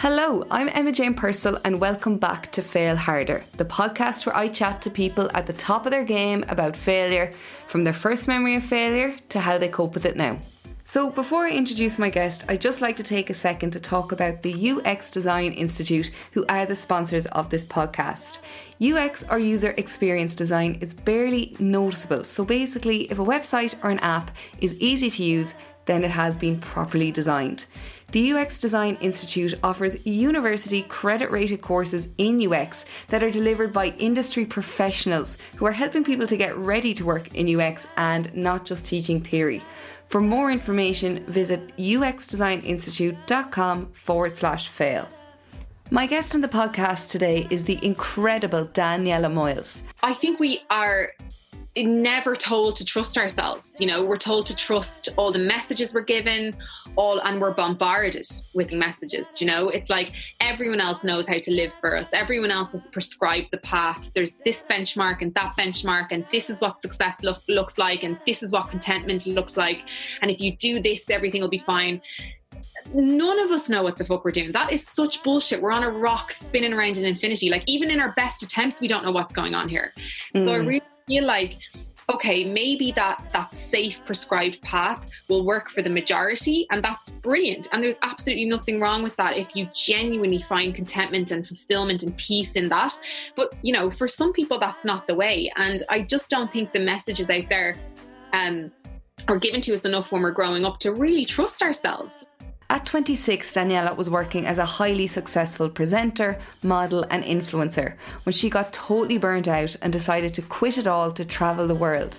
Hello, I'm Emma Jane Purcell, and welcome back to Fail Harder, the podcast where I chat to people at the top of their game about failure, from their first memory of failure to how they cope with it now. So, before I introduce my guest, I'd just like to take a second to talk about the UX Design Institute, who are the sponsors of this podcast. UX or user experience design is barely noticeable, so basically, if a website or an app is easy to use, then it has been properly designed. The UX Design Institute offers university credit rated courses in UX that are delivered by industry professionals who are helping people to get ready to work in UX and not just teaching theory. For more information, visit uxdesigninstitute.com forward slash fail. My guest on the podcast today is the incredible Daniella Moyles. I think we are never told to trust ourselves. You know, we're told to trust all the messages we're given, all, and we're bombarded with messages. You know, it's like everyone else knows how to live for us. Everyone else has prescribed the path. There's this benchmark and that benchmark, and this is what success look, looks like, and this is what contentment looks like. And if you do this, everything will be fine none of us know what the fuck we're doing. That is such bullshit. We're on a rock spinning around in infinity. Like even in our best attempts, we don't know what's going on here. Mm. So I mm. really feel like okay maybe that that safe prescribed path will work for the majority and that's brilliant. And there's absolutely nothing wrong with that if you genuinely find contentment and fulfillment and peace in that. But you know for some people that's not the way. And i just don't think the messages out there um, are given to us enough when we're growing up to really trust ourselves at 26, Daniella was working as a highly successful presenter, model, and influencer when she got totally burnt out and decided to quit it all to travel the world.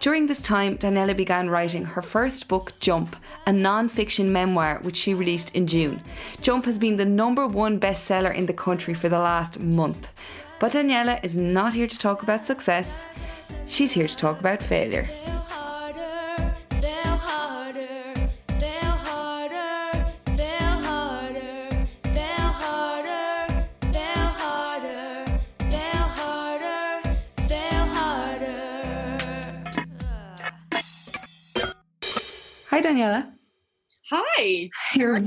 During this time, Daniella began writing her first book, Jump, a non fiction memoir which she released in June. Jump has been the number one bestseller in the country for the last month. But Daniella is not here to talk about success, she's here to talk about failure. Hi, Daniella. Hi. You're,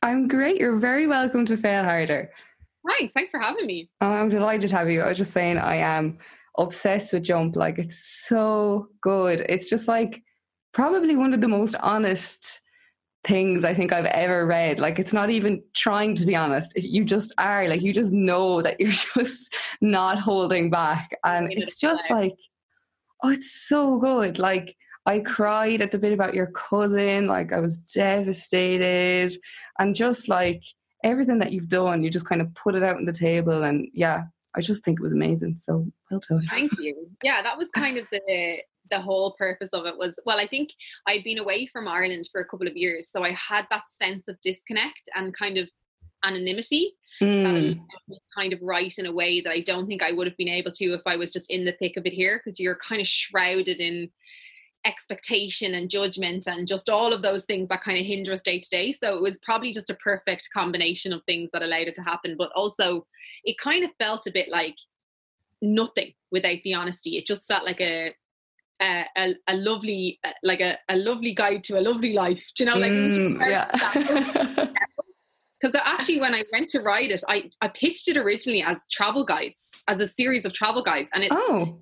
I'm great. You're very welcome to Fail Harder. Thanks. Thanks for having me. Oh, I'm delighted to have you. I was just saying, I am obsessed with Jump. Like, it's so good. It's just like probably one of the most honest things I think I've ever read. Like, it's not even trying to be honest. You just are. Like, you just know that you're just not holding back. And it's just like, oh, it's so good. Like, I cried at the bit about your cousin. Like I was devastated. And just like everything that you've done, you just kind of put it out on the table. And yeah, I just think it was amazing. So well done. Thank you. Yeah, that was kind of the the whole purpose of it was well i think i'd been away from ireland for a couple of years so i had that sense of disconnect and kind of anonymity mm. that kind of write in a way that i don't think i would have been able to if i was just in the thick of it here because you're kind of shrouded in expectation and judgment and just all of those things that kind of hinder us day to day. So it was probably just a perfect combination of things that allowed it to happen. But also, it kind of felt a bit like nothing without the honesty. It just felt like a a, a, a lovely like a, a lovely guide to a lovely life. Do you know, like mm, yeah. because actually when i went to write it I, I pitched it originally as travel guides as a series of travel guides and it oh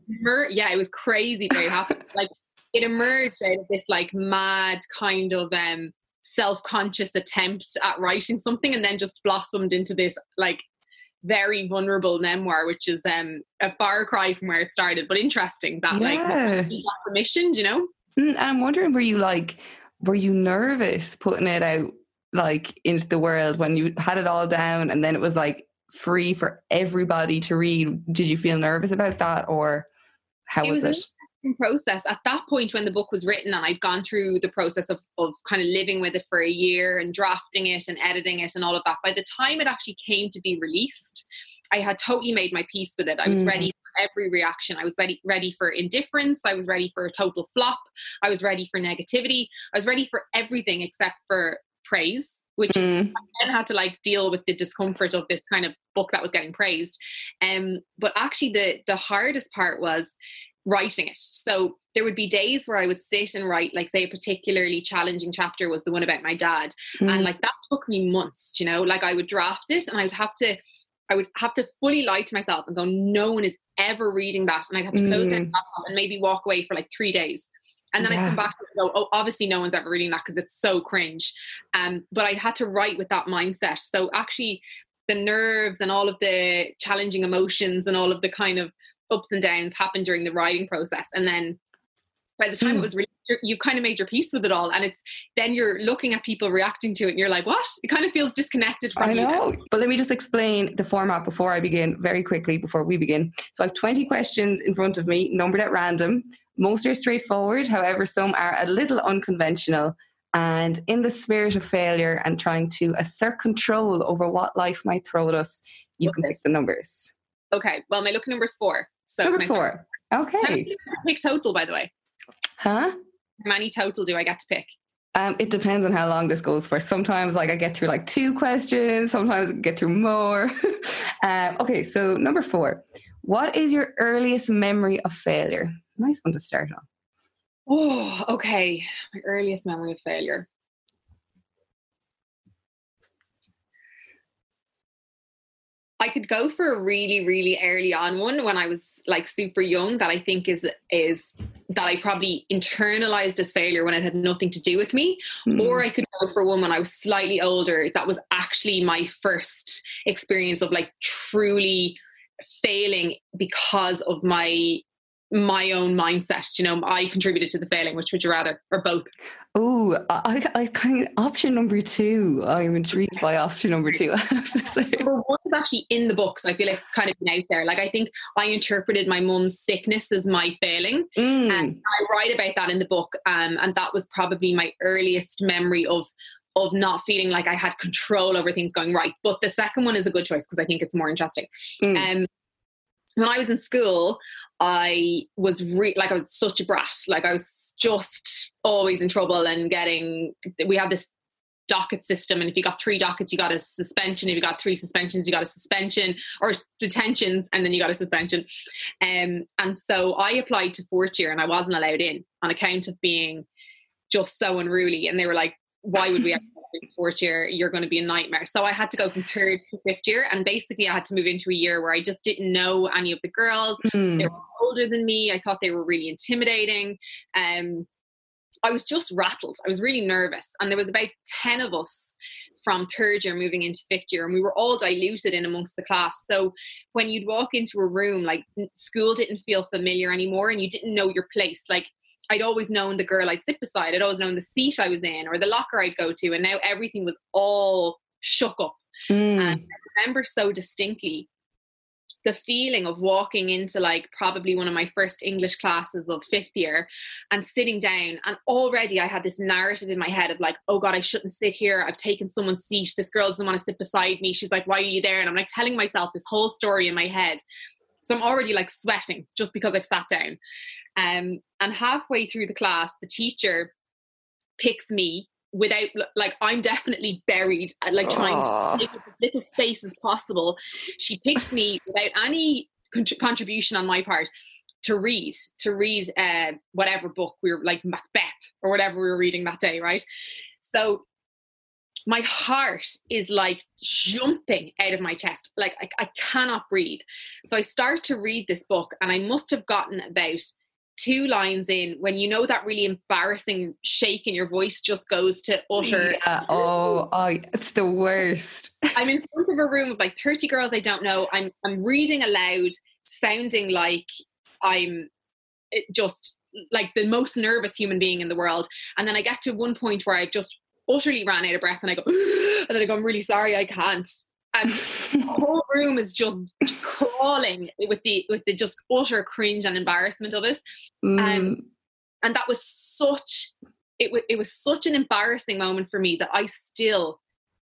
yeah it was crazy it happened like it emerged out of this like mad kind of um self-conscious attempt at writing something and then just blossomed into this like very vulnerable memoir which is um a far cry from where it started but interesting that yeah. like permission you know? Mm, i'm wondering were you like were you nervous putting it out like into the world when you had it all down and then it was like free for everybody to read? Did you feel nervous about that or how it was, was it process at that point when the book was written and I'd gone through the process of, of kind of living with it for a year and drafting it and editing it and all of that. By the time it actually came to be released, I had totally made my peace with it. I was mm. ready for every reaction. I was ready ready for indifference. I was ready for a total flop. I was ready for negativity. I was ready for everything except for praise, which mm. is I then had to like deal with the discomfort of this kind of book that was getting praised. Um, but actually the the hardest part was writing it. So there would be days where I would sit and write, like, say, a particularly challenging chapter was the one about my dad. Mm. And like that took me months, you know, like I would draft it and I'd have to, I would have to fully lie to myself and go, no one is ever reading that. And I'd have to close mm. down the laptop and maybe walk away for like three days. And then yeah. I come back and go, oh, obviously no one's ever reading that because it's so cringe. Um, but I had to write with that mindset. So actually, the nerves and all of the challenging emotions and all of the kind of ups and downs happen during the writing process. And then by the time mm. it hmm. was released, you've kind of made your peace with it all. And it's then you're looking at people reacting to it and you're like, what? It kind of feels disconnected from I know. You but let me just explain the format before I begin, very quickly before we begin. So I have 20 questions in front of me, numbered at random. Most are straightforward, however, some are a little unconventional. And in the spirit of failure and trying to assert control over what life might throw at us, you okay. can pick the numbers. Okay. Well, my lucky number is four. So number four. Okay. Pick total, by the way. Huh? How many total do I get to pick? Um, it depends on how long this goes for. Sometimes, like I get through like two questions. Sometimes I get through more. um, okay, so number four. What is your earliest memory of failure? Nice one to start on. Oh, okay. My earliest memory of failure. I could go for a really, really early on one when I was like super young that I think is is that I probably internalized as failure when it had nothing to do with me. Mm. Or I could go for one when I was slightly older that was actually my first experience of like truly failing because of my my own mindset. You know, I contributed to the failing. Which would you rather, or both? Oh, I, I kind of option number two. I'm intrigued by option number two. number one is actually in the books. I feel like it's kind of been out there. Like I think I interpreted my mum's sickness as my failing, mm. and I write about that in the book. Um, and that was probably my earliest memory of of not feeling like I had control over things going right. But the second one is a good choice because I think it's more interesting. Mm. Um, when I was in school, I was re- like I was such a brat. Like I was just always in trouble and getting. We had this docket system, and if you got three dockets, you got a suspension. If you got three suspensions, you got a suspension or detentions, and then you got a suspension. Um, and so I applied to fourth year, and I wasn't allowed in on account of being just so unruly. And they were like, "Why would we?" fourth year, you're going to be a nightmare. So I had to go from third to fifth year. And basically, I had to move into a year where I just didn't know any of the girls. Mm. They were older than me. I thought they were really intimidating. Um, I was just rattled. I was really nervous. And there was about 10 of us from third year moving into fifth year and we were all diluted in amongst the class so when you'd walk into a room like school didn't feel familiar anymore and you didn't know your place like I'd always known the girl I'd sit beside. I'd always known the seat I was in or the locker I'd go to. And now everything was all shook up. Mm. And I remember so distinctly the feeling of walking into like probably one of my first English classes of fifth year and sitting down. And already I had this narrative in my head of like, oh God, I shouldn't sit here. I've taken someone's seat. This girl doesn't want to sit beside me. She's like, why are you there? And I'm like telling myself this whole story in my head. So I'm already like sweating just because I've sat down. Um, and halfway through the class, the teacher picks me without like I'm definitely buried at like trying to make as little space as possible. She picks me without any con- contribution on my part to read to read uh, whatever book we were like Macbeth or whatever we were reading that day, right? So my heart is like jumping out of my chest. Like I, I cannot breathe. So I start to read this book, and I must have gotten about two lines in when you know that really embarrassing shake in your voice just goes to utter yeah. oh, oh it's the worst i'm in front of a room of like 30 girls i don't know i'm i'm reading aloud sounding like i'm eh, just like the most nervous human being in the world and then i get to one point where i've just utterly ran out of breath and I go, and then I go, I'm really sorry, I can't. And the whole room is just crawling with the with the just utter cringe and embarrassment of it. Mm. Um, and that was such it, w- it was such an embarrassing moment for me that I still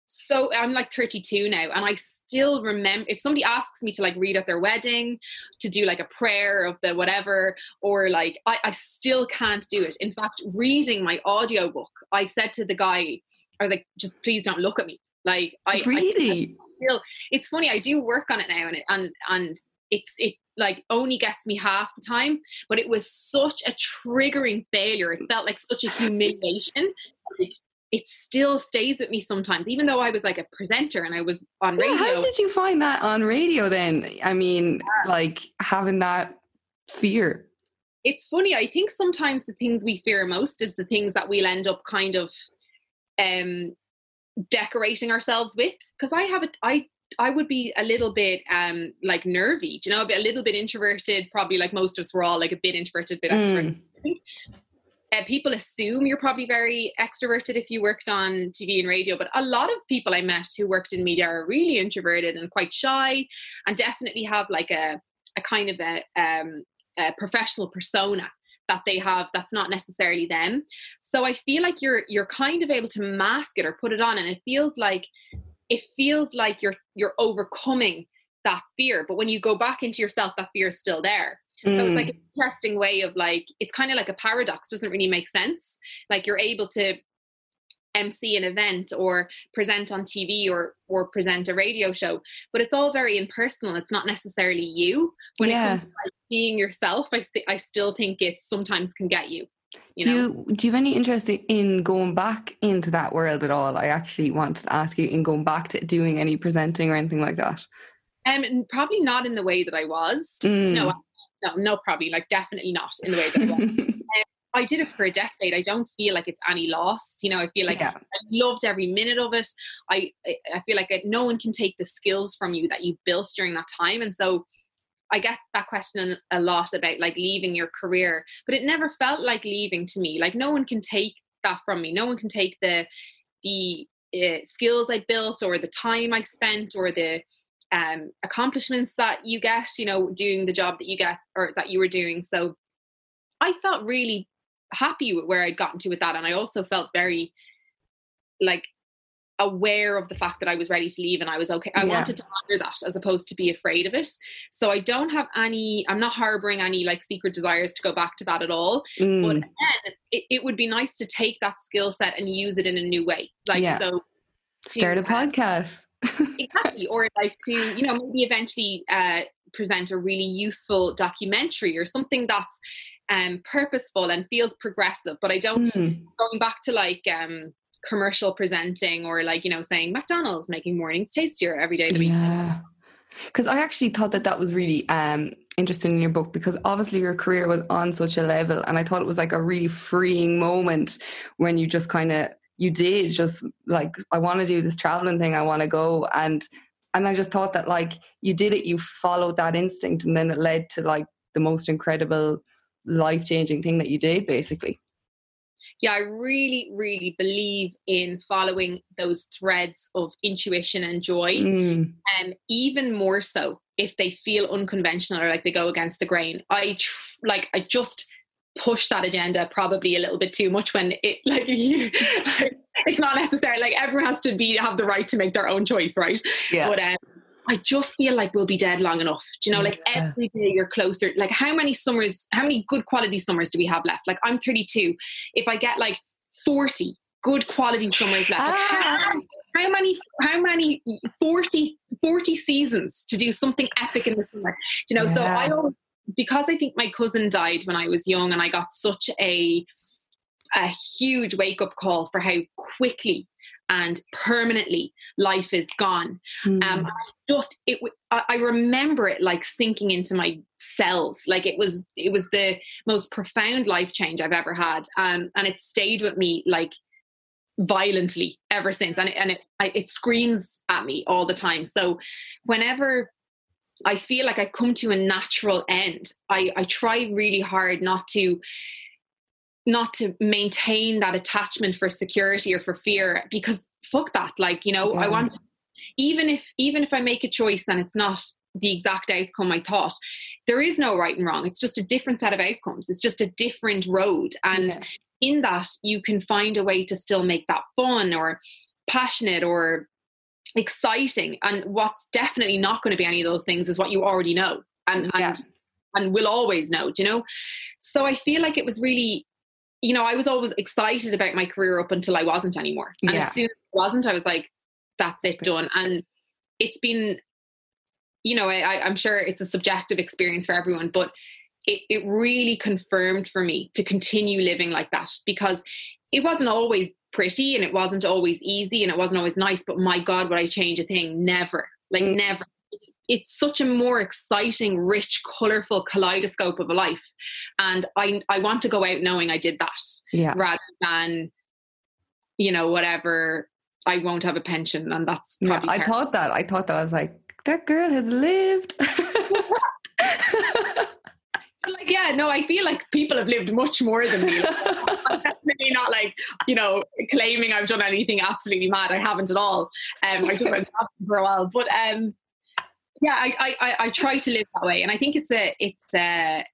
so I'm like 32 now and I still remember if somebody asks me to like read at their wedding to do like a prayer of the whatever or like I, I still can't do it. In fact reading my audiobook I said to the guy I was like just please don't look at me. Like I really I, I still it's funny I do work on it now and it, and and it's it like only gets me half the time but it was such a triggering failure it felt like such a humiliation like, it still stays with me sometimes even though i was like a presenter and i was on radio yeah, how did you find that on radio then i mean yeah. like having that fear it's funny i think sometimes the things we fear most is the things that we'll end up kind of um decorating ourselves with because i have it i I would be a little bit um like nervy, you know, a, bit, a little bit introverted. Probably like most of us, we're all like a bit introverted, bit extroverted. Mm. Uh, people assume you're probably very extroverted if you worked on TV and radio, but a lot of people I met who worked in media are really introverted and quite shy, and definitely have like a a kind of a, um, a professional persona that they have that's not necessarily them. So i feel like you're you're kind of able to mask it or put it on and it feels like it feels like you're you're overcoming that fear. But when you go back into yourself that fear is still there mm. so it's like mm. an interesting way of like it's kind of like a paradox doesn't really make sense like you're able to MC an event or present on TV or or present a radio show. But it's all very impersonal. It's not necessarily you. When yeah. it comes to like being yourself, I st- I still think it sometimes can get you. You do you do you have any interest in going back into that world at all? I actually wanted to ask you in going back to doing any presenting or anything like that. Um, probably not in the way that I was. Mm. No, no, no, probably like definitely not in the way that I um, I did it for a decade. I don't feel like it's any loss. You know, I feel like yeah. I, I, loved every minute of it. I I feel like no one can take the skills from you that you built during that time, and so I get that question a lot about like leaving your career, but it never felt like leaving to me. Like no one can take that from me. No one can take the the uh, skills I built or the time I spent or the um, accomplishments that you get. You know, doing the job that you get or that you were doing. So I felt really happy with where I'd gotten to with that, and I also felt very like aware of the fact that I was ready to leave and I was okay. I yeah. wanted to honor that as opposed to be afraid of it. So I don't have any, I'm not harboring any like secret desires to go back to that at all. Mm. But again, it, it, would be nice to take that skill set and use it in a new way. Like, yeah. so start a podcast. Exactly. Or like to, you know, maybe eventually uh, present a really useful documentary or something that's um, purposeful and feels progressive. But I don't, mm. going back to like, um, commercial presenting or like you know saying McDonald's making mornings tastier every day of the week. Yeah. Because I actually thought that that was really um, interesting in your book because obviously your career was on such a level, and I thought it was like a really freeing moment when you just kind of you did just like I want to do this traveling thing, I want to go, and and I just thought that like you did it, you followed that instinct, and then it led to like the most incredible life changing thing that you did, basically yeah, I really, really believe in following those threads of intuition and joy. Mm. And even more so if they feel unconventional or like they go against the grain. I tr- like, I just push that agenda probably a little bit too much when it like you, it's not necessary like everyone has to be have the right to make their own choice right yeah but um I just feel like we'll be dead long enough. Do you know, like yeah. every day you're closer. Like how many summers, how many good quality summers do we have left? Like I'm 32. If I get like 40 good quality summers left, ah. how, how, many, how many 40, 40 seasons to do something epic in the summer? Do you know, yeah. so I always, because I think my cousin died when I was young and I got such a, a huge wake up call for how quickly and permanently life is gone. Mm. Um, just it, I remember it like sinking into my cells. Like it was, it was the most profound life change I've ever had, um, and it stayed with me like violently ever since. And it, and it, I, it screams at me all the time. So whenever I feel like I've come to a natural end, I, I try really hard not to not to maintain that attachment for security or for fear because fuck that like you know yeah. i want even if even if i make a choice and it's not the exact outcome i thought there is no right and wrong it's just a different set of outcomes it's just a different road and yeah. in that you can find a way to still make that fun or passionate or exciting and what's definitely not going to be any of those things is what you already know and mm, yeah. and and will always know do you know so i feel like it was really you know, I was always excited about my career up until I wasn't anymore. And yeah. as soon as I wasn't, I was like, that's it done. And it's been you know, I, I'm sure it's a subjective experience for everyone, but it, it really confirmed for me to continue living like that because it wasn't always pretty and it wasn't always easy and it wasn't always nice. But my God, would I change a thing? Never. Like, mm. never. It's, it's such a more exciting, rich, colorful kaleidoscope of a life. And I, I want to go out knowing I did that yeah. rather than, you know, whatever, I won't have a pension. And that's yeah, I thought that. I thought that. I was like, that girl has lived. like, yeah, no, I feel like people have lived much more than me. I'm definitely not like, you know, claiming I've done anything absolutely mad. I haven't at all. Um, I just went for a while. But um, yeah, I, I, I try to live that way. And I think it's a, it's a,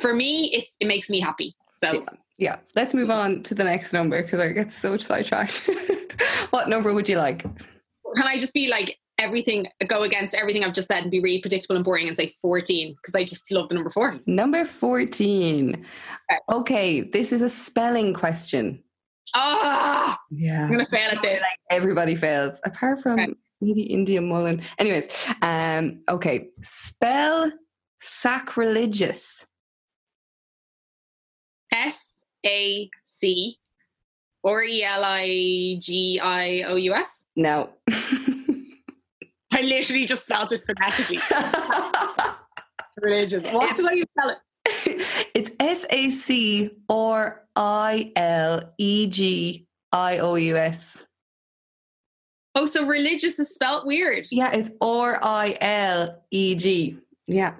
for me, it's, it makes me happy. So yeah, yeah. let's move on to the next number because I get so sidetracked. what number would you like? Can I just be like everything go against everything I've just said and be really predictable and boring and say 14 because I just love the number four. Number 14. Okay. this is a spelling question. Ah, yeah. I'm gonna fail at this. Like everybody fails, apart from okay. maybe India Mullen. Anyways, um, okay, spell sacrilegious. S A C or E L I G I O U S. No. I literally just spelled it phonetically. Religious. What did I spell it? It's S A C R I L E G I O U S. Oh, so religious is spelt weird. Yeah, it's R I L E G. Yeah.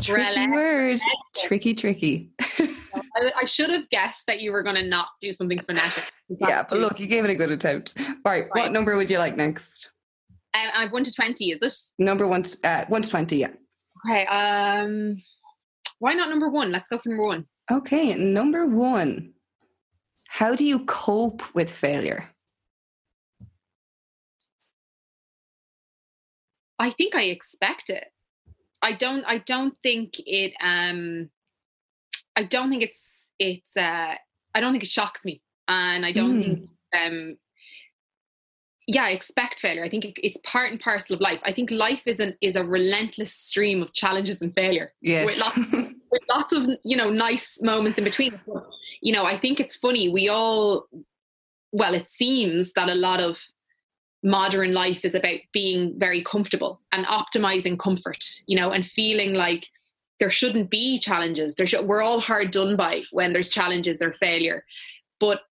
Tricky word. Tricky, tricky. I, I, should have guessed that you were going to not do something phonetic. yeah, but look, you gave it a good attempt. Right, right. what number would you like next? Um, I've one to twenty. Is it number one? To, uh, one to twenty. Yeah. Okay. Um, why not number one? Let's go for number one. Okay, number one. How do you cope with failure? I think I expect it. I don't. I don't think it. Um, I don't think it's. It's. Uh, I don't think it shocks me, and I don't mm. think. Um, yeah, expect failure. I think it's part and parcel of life. I think life is an is a relentless stream of challenges and failure. Yes. With lots, with lots of you know nice moments in between. You know, I think it's funny. We all, well, it seems that a lot of modern life is about being very comfortable and optimizing comfort. You know, and feeling like there shouldn't be challenges. There should, we're all hard done by when there's challenges or failure. But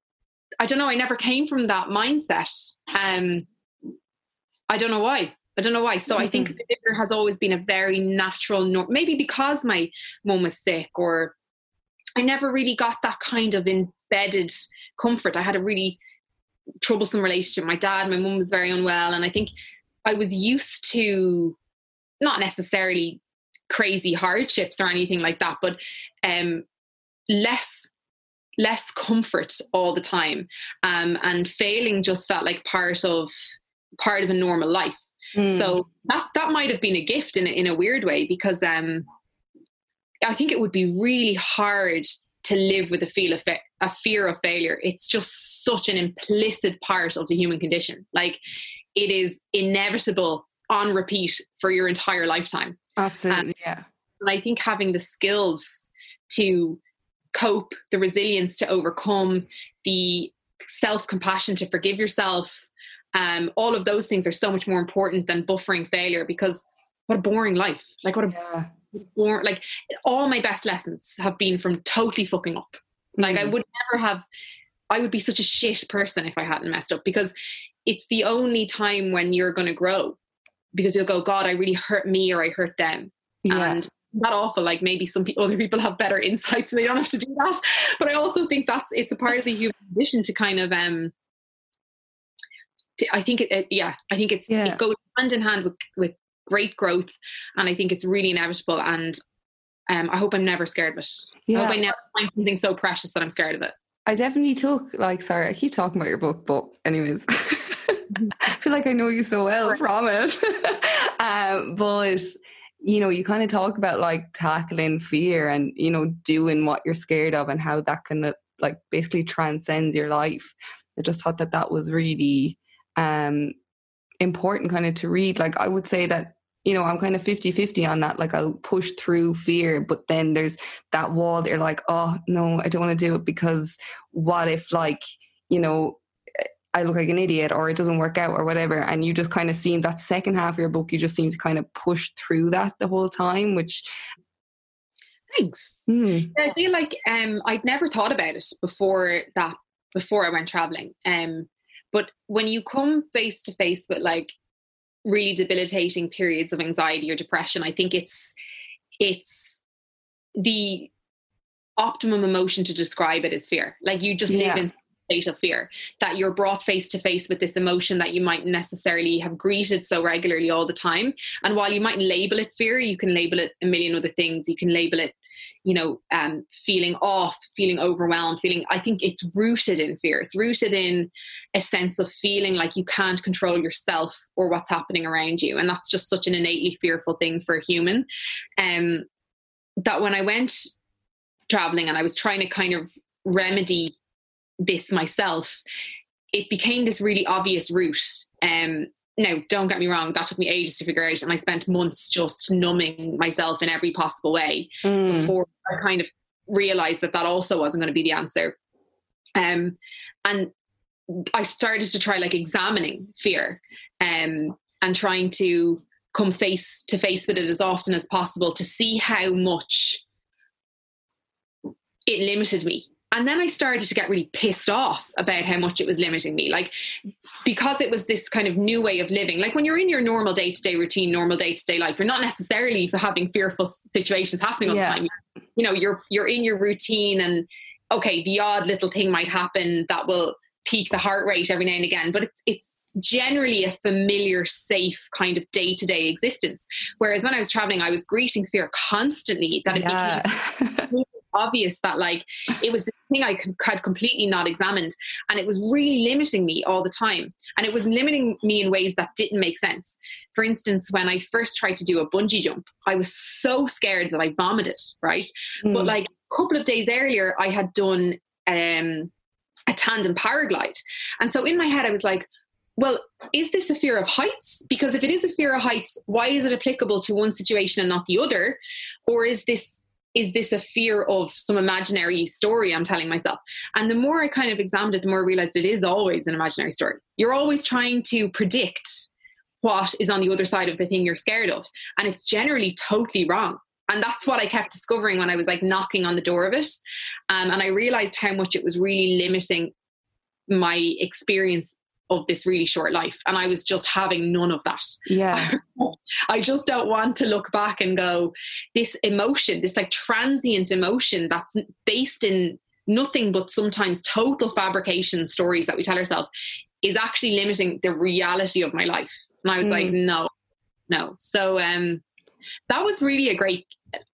I don't know. I never came from that mindset. Um, I don't know why. I don't know why. So mm-hmm. I think mm-hmm. there has always been a very natural norm. Maybe because my mum was sick, or I never really got that kind of embedded comfort. I had a really troublesome relationship. My dad, my mum was very unwell, and I think I was used to not necessarily crazy hardships or anything like that, but um, less less comfort all the time um, and failing just felt like part of part of a normal life. Mm. so that that might have been a gift in a, in a weird way because um, I think it would be really hard to live with a feel of fa- a fear of failure. It's just such an implicit part of the human condition. Like it is inevitable on repeat for your entire lifetime. Absolutely um, yeah. and i think having the skills to cope, the resilience to overcome, the self compassion to forgive yourself. Um, all of those things are so much more important than buffering failure because what a boring life. Like, what a yeah. boring, like, all my best lessons have been from totally fucking up. Like, mm. I would never have, I would be such a shit person if I hadn't messed up because it's the only time when you're going to grow because you'll go, God, I really hurt me or I hurt them. Yeah. And that awful like maybe some people, other people have better insights and they don't have to do that but i also think that's it's a part of the human condition to kind of um to, i think it, it, yeah i think it's yeah. it goes hand in hand with with great growth and i think it's really inevitable and um i hope i'm never scared of it yeah. i hope i never find something so precious that i'm scared of it i definitely took like sorry i keep talking about your book but anyways I feel like I know you so well from it. um, but you know, you kind of talk about like tackling fear and, you know, doing what you're scared of and how that can uh, like basically transcends your life. I just thought that that was really um important kind of to read. Like I would say that you know, I'm kind of 50 50 on that. Like, I'll push through fear, but then there's that wall that you're like, oh, no, I don't want to do it because what if, like, you know, I look like an idiot or it doesn't work out or whatever. And you just kind of seem that second half of your book, you just seem to kind of push through that the whole time, which. Thanks. Mm. I feel like um, I'd never thought about it before that, before I went traveling. Um, but when you come face to face with like really debilitating periods of anxiety or depression, I think it's it's the optimum emotion to describe it is fear. Like you just Yeah. live in state of fear that you're brought face to face with this emotion that you might necessarily have greeted so regularly all the time. And while you might label it fear you can label it a million other things. You can label it you know um, feeling off feeling overwhelmed feeling i think it's rooted in fear. It's rooted in a sense of feeling like you can't control yourself or what's happening around you. And that's just such an innately fearful thing for a human. Um, that when i went traveling and i was trying to kind of remedy this myself, it became this really obvious route. Um, now, don't get me wrong, that took me ages to figure out, and I spent months just numbing myself in every possible way Mm. before I kind of realized that that also wasn't going to be the answer. Um, and I started to try like examining fear um, and trying to come face to face with it as often as possible to see how much it limited me. And then I started to get really pissed off about how much it was limiting me. Like, because it was this kind of new way of living. Like, when you're in your normal day to day routine, normal day to day life, you're not necessarily having fearful situations happening all Yeah. the time. You know, you're you're in your routine, and okay, the odd little thing might happen that will peak the heart rate every now and again, but it's it's generally a familiar, safe kind of day to day existence. Whereas when I was traveling, I was greeting fear constantly that it became yeah. obvious that like it was the thing I could, had completely not examined and it was really limiting me all the time and it was limiting me in ways that didn't make sense for instance when I first tried to do a bungee jump I was so scared that I vomited right but Mm. like a couple of days earlier I had done um, a tandem paraglide and so in my head I was like well, is this a fear of heights? Because if it is a fear of heights, why is it applicable to one situation and not the other? Or is this is this a fear of some imaginary story I'm telling myself? And the more I kind of examined it, the more I realized it is always an imaginary story. You're always trying to predict what is on the other side of the thing you're scared of. And it's generally totally wrong. And that's what I kept discovering when I was like knocking on the door of it. Um, and I realized how much it was really limiting my experience of this really short life. And I was just having none of that. yeah. I just don't want to look back and go, this emotion, this like transient emotion that's based in nothing but sometimes total fabrication stories that we tell ourselves is actually limiting the reality of my life. And I was like, Mm. no, no. So um that was really a great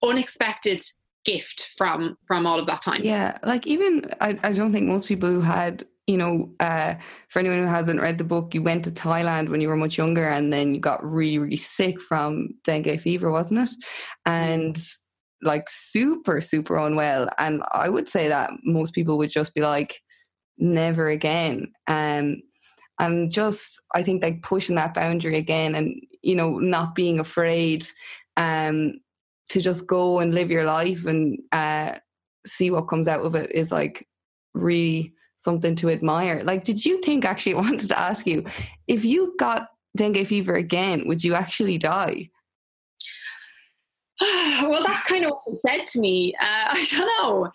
unexpected gift from from all of that time. Yeah, like even I, I don't think most people who had, you know, uh, for anyone who hasn't read the book, you went to Thailand when you were much younger and then you got really, really sick from dengue fever, wasn't it? And like super, super unwell. And I would say that most people would just be like, never again. Um, and just I think like pushing that boundary again and, you know, not being afraid um to just go and live your life and uh see what comes out of it is like really something to admire. Like, did you think actually? I wanted to ask you if you got dengue fever again, would you actually die? well, that's kind of what they said to me. Uh, I don't know.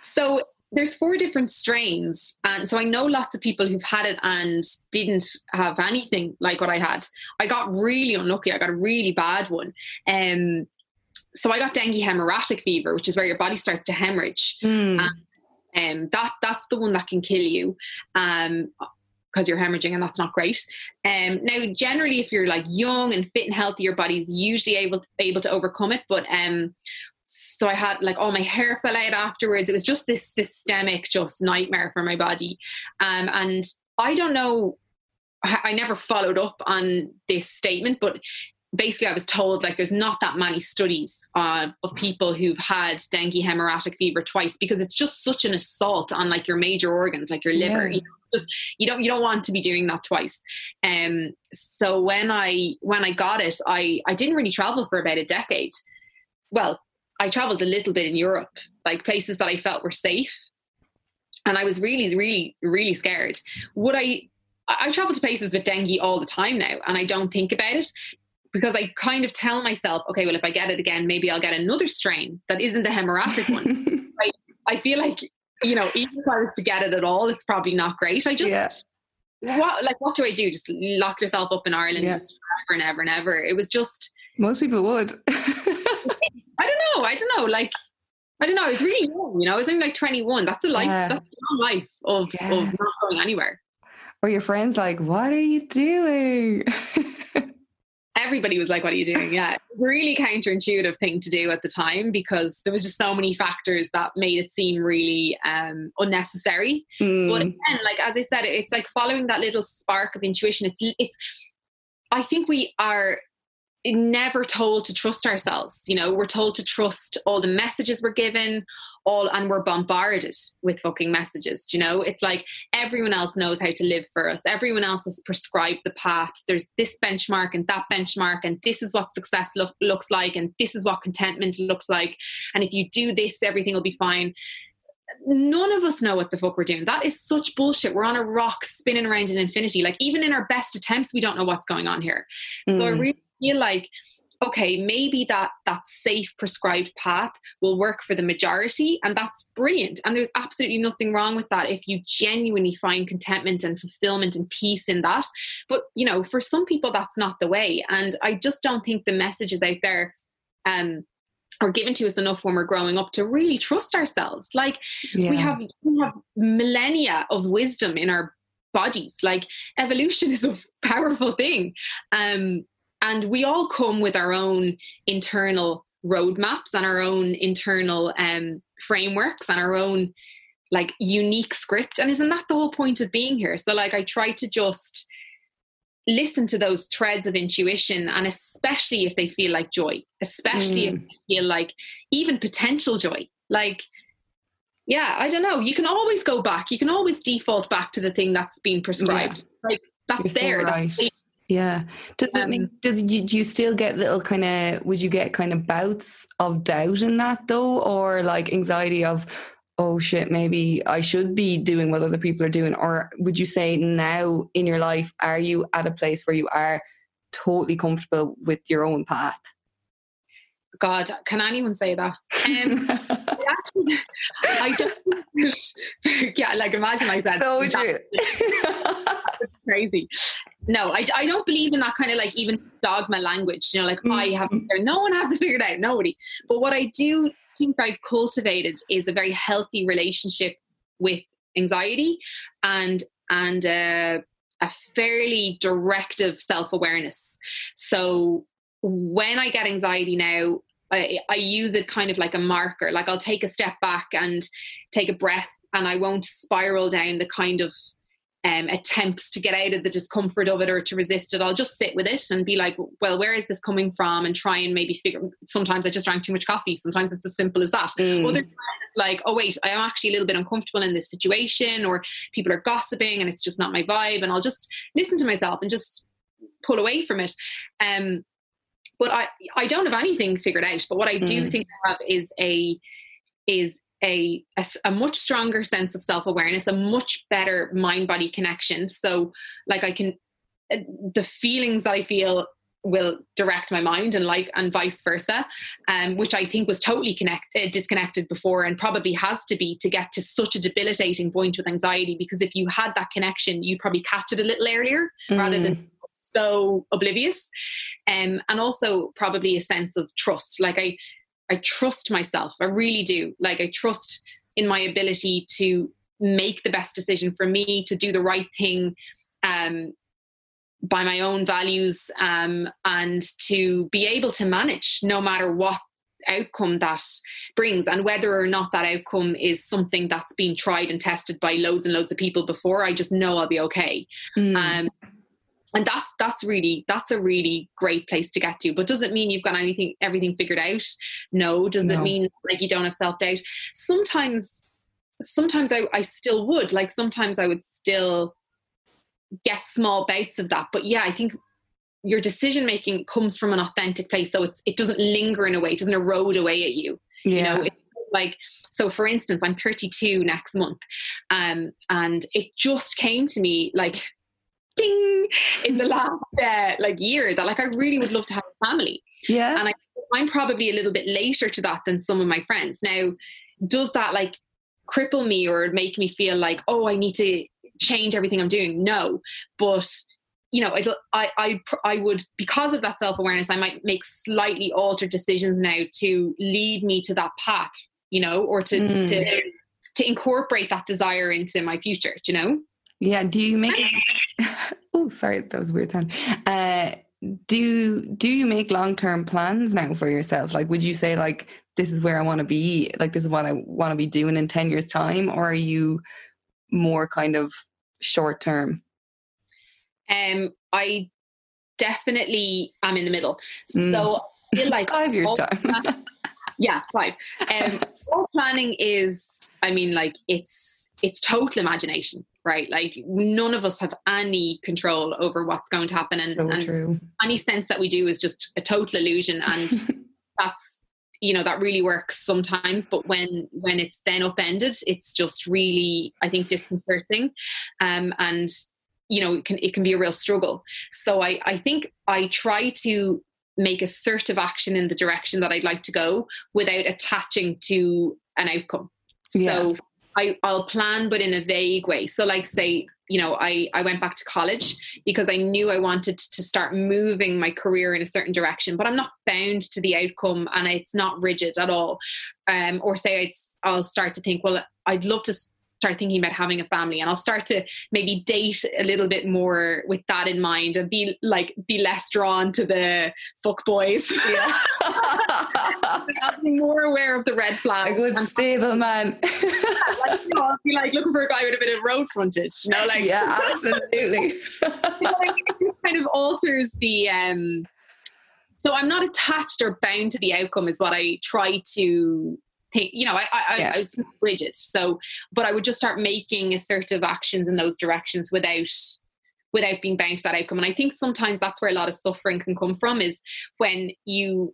So there's four different strains, and so I know lots of people who've had it and didn't have anything like what I had. I got really unlucky. I got a really bad one. Um, so I got dengue hemorrhagic fever, which is where your body starts to hemorrhage. Hmm. Um, that that's the one that can kill you. Um, because you're hemorrhaging and that's not great. Um, now, generally, if you're like young and fit and healthy, your body's usually able able to overcome it. But um, so I had like all my hair fell out afterwards. It was just this systemic, just nightmare for my body. Um, and I don't know. I I never followed up on this statement, but basically I was told like there's not that many studies uh, of people who've had dengue hemorrhagic fever twice because it's just such an assault on like your major organs, like your liver. Yeah. You know, just you don't you don't want to be doing that twice. Um, so when I when I got it, I I didn't really travel for about a decade. Well, I traveled a little bit in Europe, like places that I felt were safe, and I was really really really scared. Would I? I travel to places with dengue all the time now, and I don't think about it because I kind of tell myself, okay, well, if I get it again, maybe I'll get another strain that isn't the hemorrhagic one. I, I feel like, you know, even if I was to get it at all, it's probably not great. I just, yeah. what, like, what do I do? Just lock yourself up in Ireland yeah. just forever and ever and ever. It was just. Most people would. I don't know. I don't know. Like, I don't know. It's really young, you know. I was only like 21. That's a life. Yeah. That's a long life of, yeah. of not going anywhere. Or your friends like, what are you doing? everybody was like, What are you doing? Yeah. Really counterintuitive thing to do at the time because there was just so many factors that made it seem really um, unnecessary. Mm. But again, like as I said, it's like following that little spark of intuition. It's it's I think we are never told to trust ourselves you know we're told to trust all the messages we're given all and we're bombarded with fucking messages you know it's like everyone else knows how to live for us everyone else has prescribed the path there's this benchmark and that benchmark and this is what success look, looks like and this is what contentment looks like and if you do this everything will be fine none of us know what the fuck we're doing. That is such bullshit. We're on a rock spinning around in infinity. Like even in our best attempts, we don't know what's going on here. Mm. So I mm. really feel like okay maybe that that safe prescribed path will work for the majority and that's brilliant. And there's absolutely nothing wrong with that if you genuinely find contentment and fulfillment and peace in that. But you know for some people that's not the way. And i just don't think the messages out there um are given to us enough when we're growing up to really trust ourselves. Like yeah. we have we have millennia of wisdom in our bodies. Like evolution is a powerful thing. Um and we all come with our own internal roadmaps and our own internal um, frameworks and our own like unique script. And isn't that the whole point of being here? So, like, I try to just listen to those threads of intuition and especially if they feel like joy especially mm. if they feel like even potential joy like yeah i don't know you can always go back you can always default back to the thing that's been prescribed yeah. like that's You're there so right. that's yeah. Does it um, make, does you, do you still get little kind of, would you get kind of bouts of doubt in that though? Or like anxiety of, oh shit, maybe I should be doing what other people are doing? Or would you say now in your life, are you at a place where you are totally comfortable with your own path? God, can anyone say that? Um, I don't. Yeah, like imagine I said. So true. crazy. No, I, I don't believe in that kind of like even dogma language. You know, like mm-hmm. I have no one has it figured out, nobody. But what I do think I've cultivated is a very healthy relationship with anxiety and and uh, a fairly directive self awareness. So when I get anxiety now, I, I use it kind of like a marker. Like I'll take a step back and take a breath, and I won't spiral down the kind of um, attempts to get out of the discomfort of it or to resist it. I'll just sit with it and be like, well, where is this coming from? And try and maybe figure. Sometimes I just drank too much coffee. Sometimes it's as simple as that. Mm. Other times it's like, oh, wait, I am actually a little bit uncomfortable in this situation, or people are gossiping and it's just not my vibe. And I'll just listen to myself and just pull away from it. Um, but I, I don't have anything figured out. But what I do mm. think I have is a is a, a, a, much stronger sense of self-awareness a much better mind-body connection so like i can uh, the feelings that i feel will direct my mind and like and vice versa um, which i think was totally connect, uh, disconnected before and probably has to be to get to such a debilitating point with anxiety because if you had that connection you'd probably catch it a little earlier mm. rather than mm. So oblivious um, and also probably a sense of trust like i I trust myself. I really do. Like I trust in my ability to make the best decision for me, to do the right thing um, by my own values, um, and to be able to manage no matter what outcome that brings and whether or not that outcome is something that's been tried and tested by loads and loads of people before i just know i'll be okay mm. um, and that's that's really that's a really great place to get to but does it mean you've got anything everything figured out no does no. it mean like you don't have self-doubt sometimes sometimes I, I still would like sometimes I would still get small bites of that. But yeah, I think your decision making comes from an authentic place. So it's it doesn't linger in a way, it doesn't erode away at you. Yeah. You know, it's like so for instance, I'm 32 next month. Um, and it just came to me like ding in the last uh, like year that like I really would love to have a family. Yeah. And I, I'm probably a little bit later to that than some of my friends. Now, does that like cripple me or make me feel like, oh, I need to change everything I'm doing. No, but you know, I, I, I would, because of that self awareness, I might make slightly altered decisions now to lead me to that path, you know, or to, mm. to, to incorporate that desire into my future, you know? Yeah. Do you make, sorry, that was weird sound. Uh, do do you make long term plans now for yourself? Like, would you say like this is where I want to be? Like, this is what I want to be doing in ten years' time, or are you more kind of short term? Um, I definitely am in the middle. Mm. So I feel like five years time. yeah, five. Um, all planning is, I mean, like it's it's total imagination, right? Like none of us have any control over what's going to happen, and, so and any sense that we do is just a total illusion, and that's you know that really works sometimes but when when it's then upended it's just really i think disconcerting um, and you know it can it can be a real struggle. So i i think i try to make assertive action in the direction that i'd like to go without attaching to an outcome yeah. so I, I'll plan, but in a vague way. So, like, say, you know, I, I went back to college because I knew I wanted to start moving my career in a certain direction, but I'm not bound to the outcome and it's not rigid at all. Um, or say I'll start to think, well, I'd love to start thinking about having a family and I'll start to maybe date a little bit more with that in mind and be like be less drawn to the fuck boys. Yeah. I'll be more aware of the red flag. A good stable man. like, you know, I'll be like looking for a guy with a bit of road frontage, you know, like Yeah, absolutely. like, it just kind of alters the um so I'm not attached or bound to the outcome is what I try to think, you know, I, I, yeah. I, it's not rigid. So, but I would just start making assertive actions in those directions without without being bound to that outcome. And I think sometimes that's where a lot of suffering can come from is when you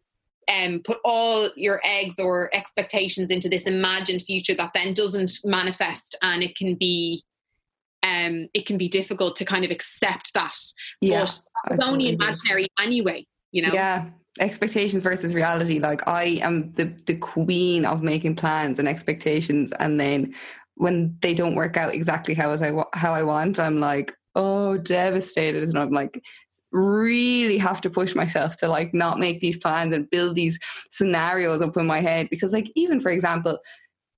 um, put all your eggs or expectations into this imagined future that then doesn't manifest and it can be um, it can be difficult to kind of accept that. Yeah, but it's only imaginary anyway, you know? Yeah, expectations versus reality. Like i am the the queen of making plans and expectations and then when they don't work out exactly how as i how i want i'm like oh devastated. And i'm like really have to push myself to like not make these plans and build these scenarios up in my head because like even for example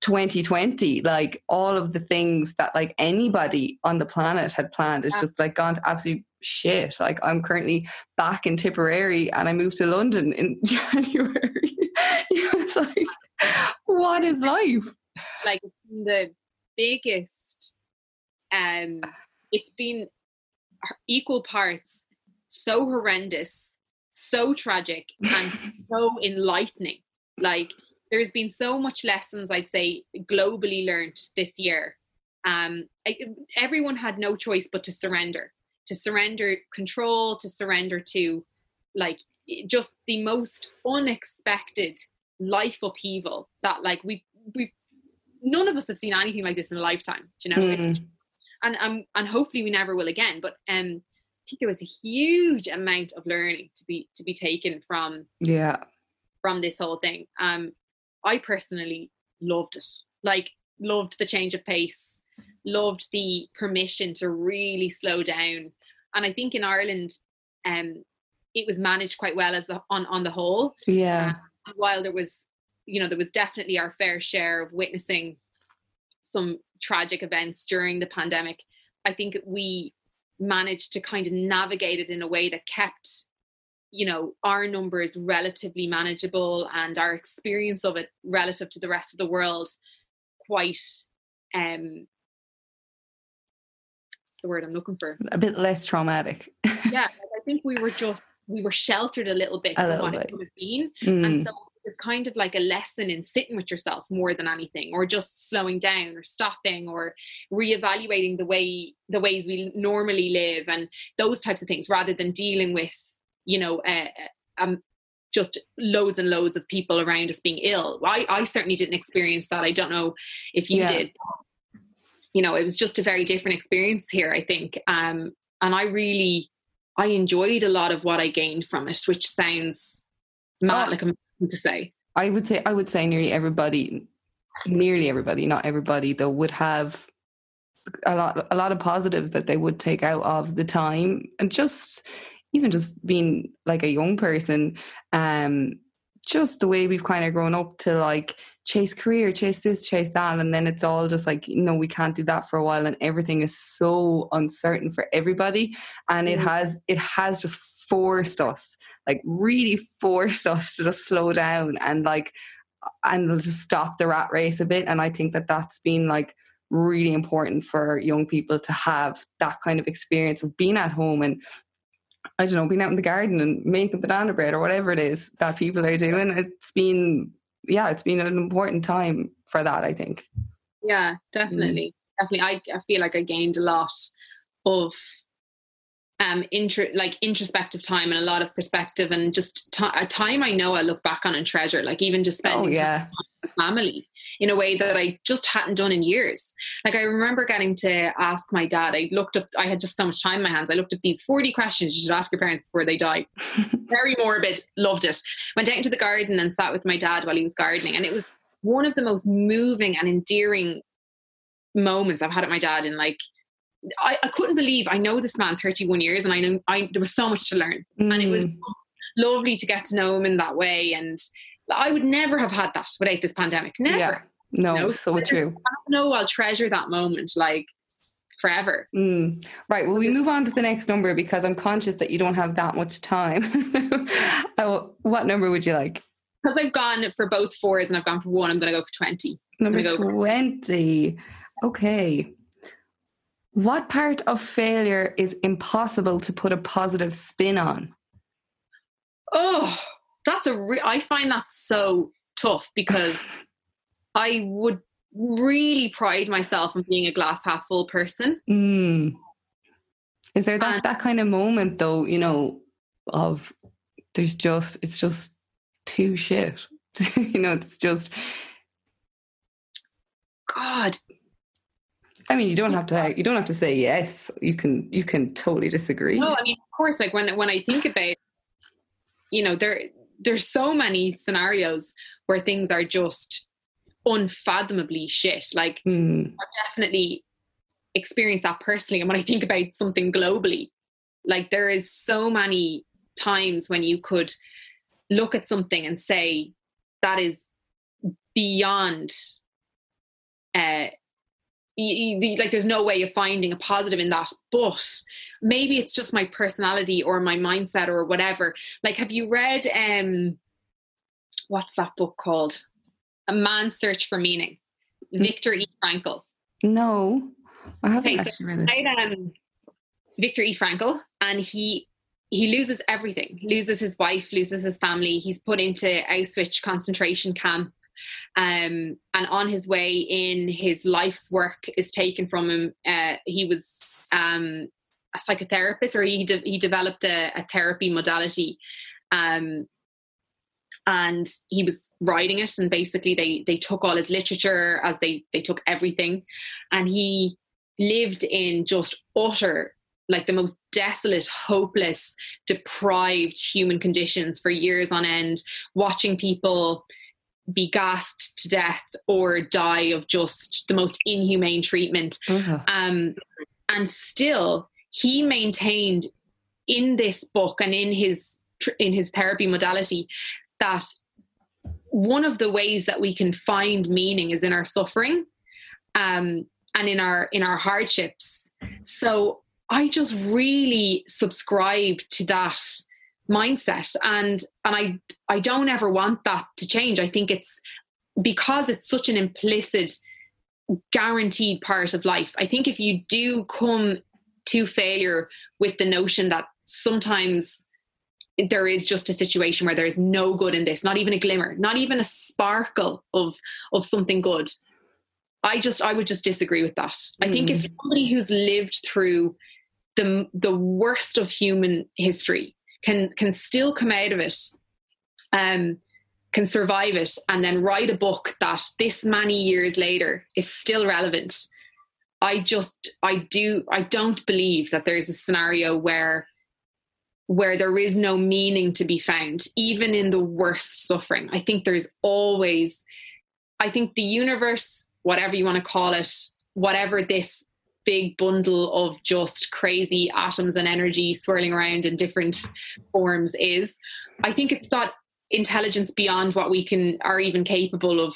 2020 like all of the things that like anybody on the planet had planned is just like gone to absolute shit. Like i'm currently back in tipperary and i moved to london in january. It's like what is life? Like the biggest um it's been equal parts so horrendous so tragic and so enlightening. Like there's been so much lessons I'd say globally learned this year. Um, I, everyone had no choice but to surrender, to surrender control, to surrender to like just the most unexpected life upheaval that like we we none of us have seen anything like this in a lifetime. you know, mm. and um and hopefully we never will again. But um, I think there was a huge amount of learning to be to be taken from yeah from this whole thing. Um, I personally loved it. Like, loved the change of pace, loved the permission to really slow down. And I think in Ireland, um, it was managed quite well as the on on the whole. Yeah. Uh, while there was, you know, there was definitely our fair share of witnessing some tragic events during the pandemic. I think we managed to kind of navigate it in a way that kept you know our number is relatively manageable and our experience of it relative to the rest of the world quite um what's the word i'm looking for a bit less traumatic yeah i think we were just we were sheltered a little bit a from little what bit. it could have been mm. and so is kind of like a lesson in sitting with yourself more than anything or just slowing down or stopping or reevaluating the way the ways we normally live and those types of things rather than dealing with you know uh, um, just loads and loads of people around us being ill I, I certainly didn't experience that i don't know if you yeah. did you know it was just a very different experience here i think um, and i really i enjoyed a lot of what i gained from it which sounds mad oh. like a to say. I would say I would say nearly everybody, nearly everybody, not everybody though, would have a lot a lot of positives that they would take out of the time and just even just being like a young person um just the way we've kind of grown up to like chase career chase this chase that and then it's all just like no we can't do that for a while and everything is so uncertain for everybody and it has it has just forced us like really forced us to just slow down and like and just stop the rat race a bit and i think that that's been like really important for young people to have that kind of experience of being at home and I don't know, being out in the garden and making banana bread or whatever it is that people are doing. It's been, yeah, it's been an important time for that, I think. Yeah, definitely. Mm. Definitely. I, I feel like I gained a lot of um intro like introspective time and a lot of perspective and just t- a time I know I look back on and treasure like even just spending oh, yeah. time with family in a way that I just hadn't done in years. Like I remember getting to ask my dad. I looked up. I had just so much time in my hands. I looked up these forty questions you should ask your parents before they die. Very morbid. Loved it. Went out into the garden and sat with my dad while he was gardening, and it was one of the most moving and endearing moments I've had at my dad in like I, I couldn't believe I know this man 31 years and I know I there was so much to learn mm. and it was mm. lovely to get to know him in that way and I would never have had that without this pandemic. Never. Yeah. no you know? so true I know. I'll treasure that moment like forever. Mm. right well we move on to the next number because I'm conscious that you don't have that much time. Oh, what number would you like? Because I've gone for both fours and I've gone for one I'm going to go for 20 number 20 okay. What part of failure is impossible to put a positive spin on? Oh, that's a re- I find that so tough because I would really pride myself on being a glass half full person. Mm. Is there that, and, that kind of moment though, you know, of there's just it's just too shit. you know, it's just God, I mean, you don't have to. You don't have to say yes. You can. You can totally disagree. No, I mean, of course. Like when when I think about, you know, there there's so many scenarios where things are just unfathomably shit. Like mm. I've definitely experienced that personally. And when I think about something globally, like there is so many times when you could look at something and say that is beyond uh, you, you, like there's no way of finding a positive in that but maybe it's just my personality or my mindset or whatever. Like have you read um what's that book called? A man's search for meaning. Mm-hmm. Viktor E. Frankl. No i haven't okay, actually so read it. Um, Viktor E. Frankl and he he loses everything. Loses his wife loses his family. He's put into Auschwitz concentration camp um, and on his way in, his life's work is taken from him. Uh, he was um, a psychotherapist, or he de- he developed a, a therapy modality. Um, and he was writing it, and basically they they took all his literature as they they took everything, and he lived in just utter like the most desolate, hopeless, deprived human conditions for years on end, watching people be gassed to death or die of just the most inhumane treatment. Uh-huh. Um, and still, he maintained in this book and in his in his therapy modality that one of the ways that we can find meaning is in our suffering um, and in our in our hardships. So I just really subscribe to that mindset and and i i don't ever want that to change i think it's because it's such an implicit guaranteed part of life i think if you do come to failure with the notion that sometimes there is just a situation where there is no good in this, not even a glimmer, not even a sparkle of of something good. I just I would just disagree with that. Mm. I think if mm. somebody who's lived through the the worst of human history can can still come out of it um can survive it and then write a book that this many years later is still relevant. I just i do i don't believe that there's a scenario where where there is no meaning to be found even in the worst suffering. I think there's always i think the universe whatever you want to call it whatever this big bundle of just crazy atoms and energy swirling around in different forms is i think it's got intelligence beyond what we can are even capable of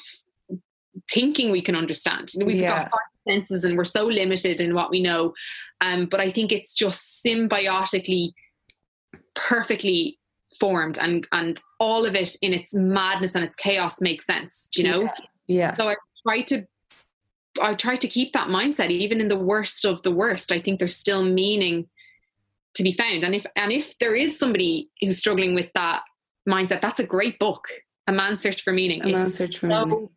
thinking we can understand we've yeah. got senses and we're so limited in what we know um, but i think it's just symbiotically perfectly formed and and all of it in its madness and its chaos makes sense do you know yeah, yeah. so i try to I try to keep that mindset, even in the worst of the worst. I think there's still meaning to be found. And if and if there is somebody who's struggling with that mindset, that's a great book. A Man's Search for Meaning. A Man's Search for so, Meaning.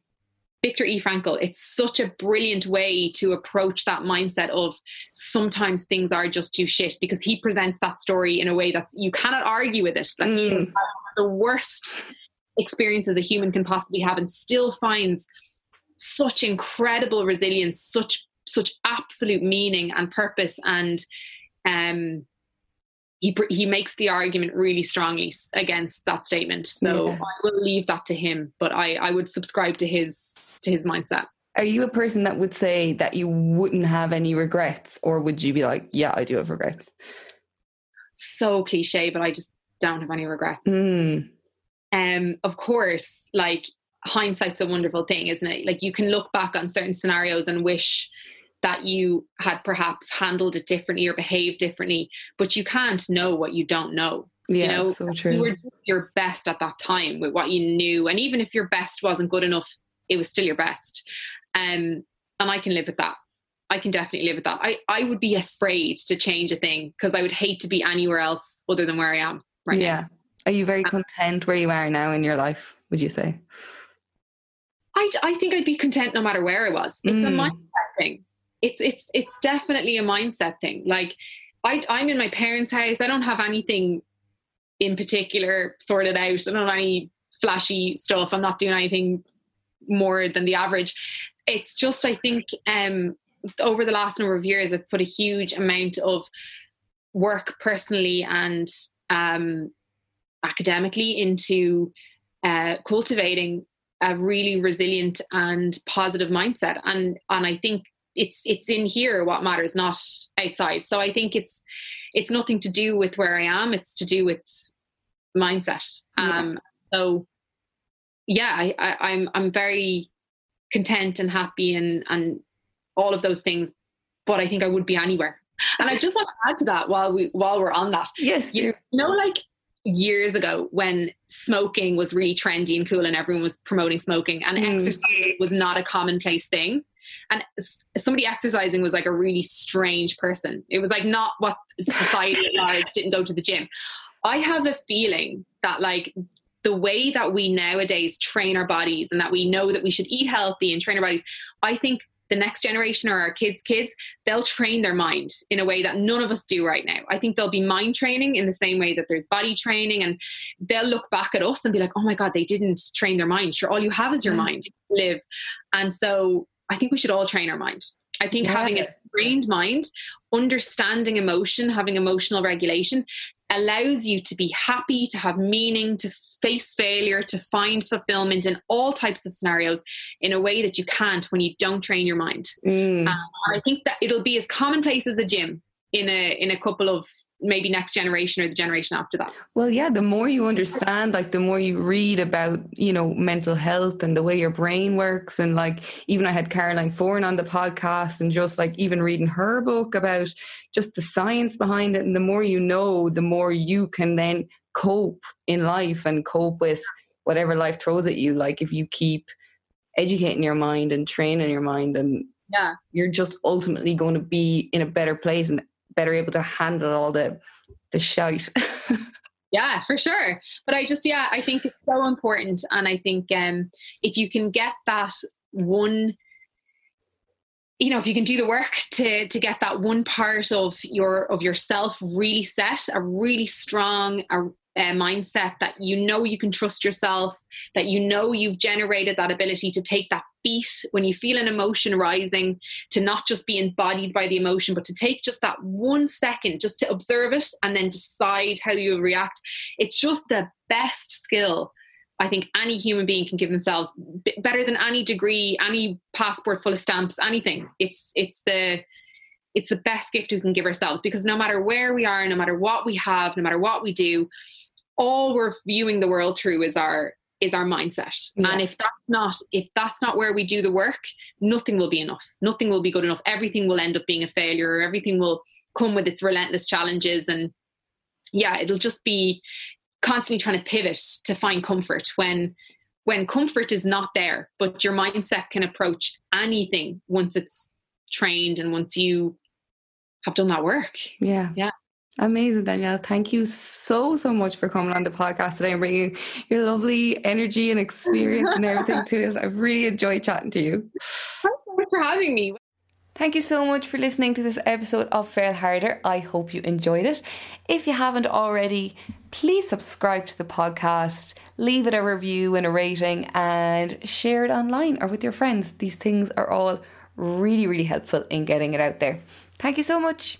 Viktor E. Frankl, it's such a brilliant way to approach that mindset of sometimes things are just too shit because he presents that story in a way that you cannot argue with it. That mm. he has the worst experiences a human can possibly have and still finds such incredible resilience, such such absolute meaning and purpose, and um, he he makes the argument really strongly against that statement. So yeah. I will leave that to him, but I I would subscribe to his to his mindset. Are you a person that would say that you wouldn't have any regrets, or would you be like, yeah, I do have regrets? So cliche, but I just don't have any regrets. Mm. Um, of course, like hindsight's a wonderful thing, isn't it? Like you can look back on certain scenarios and wish that you had perhaps handled it differently or behaved differently, but you can't know what you don't know. Yeah, you know, so true. You were your best at that time with what you knew, and even if your best wasn't good enough, it was still your best. Um, and I can live with that. I can definitely live with that. I, I would be afraid to change a thing because I would hate to be anywhere else other than where I am right yeah. now. Are you very content where you are now in your life, would you say? I, I think I'd be content no matter where I was. It's mm. a mindset thing. It's it's it's definitely a mindset thing. Like I I'm in my parents' house. I don't have anything in particular sorted out. I don't have any flashy stuff. I'm not doing anything more than the average. It's just I think um over the last number of years I've put a huge amount of work personally and um academically into uh, cultivating a really resilient and positive mindset. And and i think it's it's in here what matters not outside. So i think it's it's nothing to do with where i am. It's to do with mindset. Yeah. um so yeah I, I i'm i'm very content and happy and and all of those things but i think i would be anywhere. And i just want to add to that while we while we're on that. Yes you, you know like years ago when smoking was really trendy and cool and everyone was promoting smoking and mm. exercise was not a commonplace thing. And somebody exercising was like a really strange person. It was like not what society at large didn't go to the gym. I have a feeling that like the way that we nowadays train our bodies and that we know that we should eat healthy and train our bodies i think the next generation or our kids' kids, they'll train their mind in a way that none of us do right now. I think there'll be mind training in the same way that there's body training, and they'll look back at us and be like, oh my God, they didn't train their mind. Sure, all you have is your mm. mind to live. And so I think we should all train our mind. I think yeah. having a trained mind, understanding emotion, having emotional regulation allows you to be happy, to have meaning, to face failure, to find fulfillment in all types of scenarios in a way that you can't when you don't train your mind. Mm. Um, I think that it'll be as commonplace as a gym in a in a couple of maybe next generation or the generation after that well yeah the more you understand like the more you read about you know mental health and the way your brain works and like even i had caroline foran on the podcast and just like even reading her book about just the science behind it and the more you know the more you can then cope in life and cope with whatever life throws at you like if you keep educating your mind and training your mind and yeah you're just ultimately going to be in a better place and better able to handle all the the shite Yeah, for sure. But I just, yeah, I think it's so important. And I think um, if you can get that one, you know, if you can do the work to to get that one part of your of yourself really set, a really strong, a, uh, mindset that you know you can trust yourself, that you know you've generated that ability to take that beat when you feel an emotion rising, to not just be embodied by the emotion, but to take just that one second just to observe it and then decide how you react. It's just the best skill. I think any human being can give themselves b- better than any degree, any passport full of stamps, anything. It's it's the it's the best gift we can give ourselves because no matter where we are, no matter what we have, no matter what we do, all we're viewing the world through is our is our mindset. Yeah. and if that's not if that's not where we do the work nothing will be enough. Nothing will be good enough. Everything will end up being a failure everything will come with its relentless challenges. And yeah it'll just be constantly trying to pivot to find comfort when when comfort is not there but your mindset can approach anything once it's trained and once you have done that work. Yeah. Yeah Amazing, Danielle. Thank you so, so much for coming on the podcast today and bringing your lovely energy and experience and everything to it. I've really enjoyed chatting to you. Thanks so much for having me. Thank you so much for listening to this episode of Fail Harder. I hope you enjoyed it. If you haven't already, please subscribe to the podcast, leave it a review and a rating, and share it online or with your friends. These things are all really, really helpful in getting it out there. Thank you so much.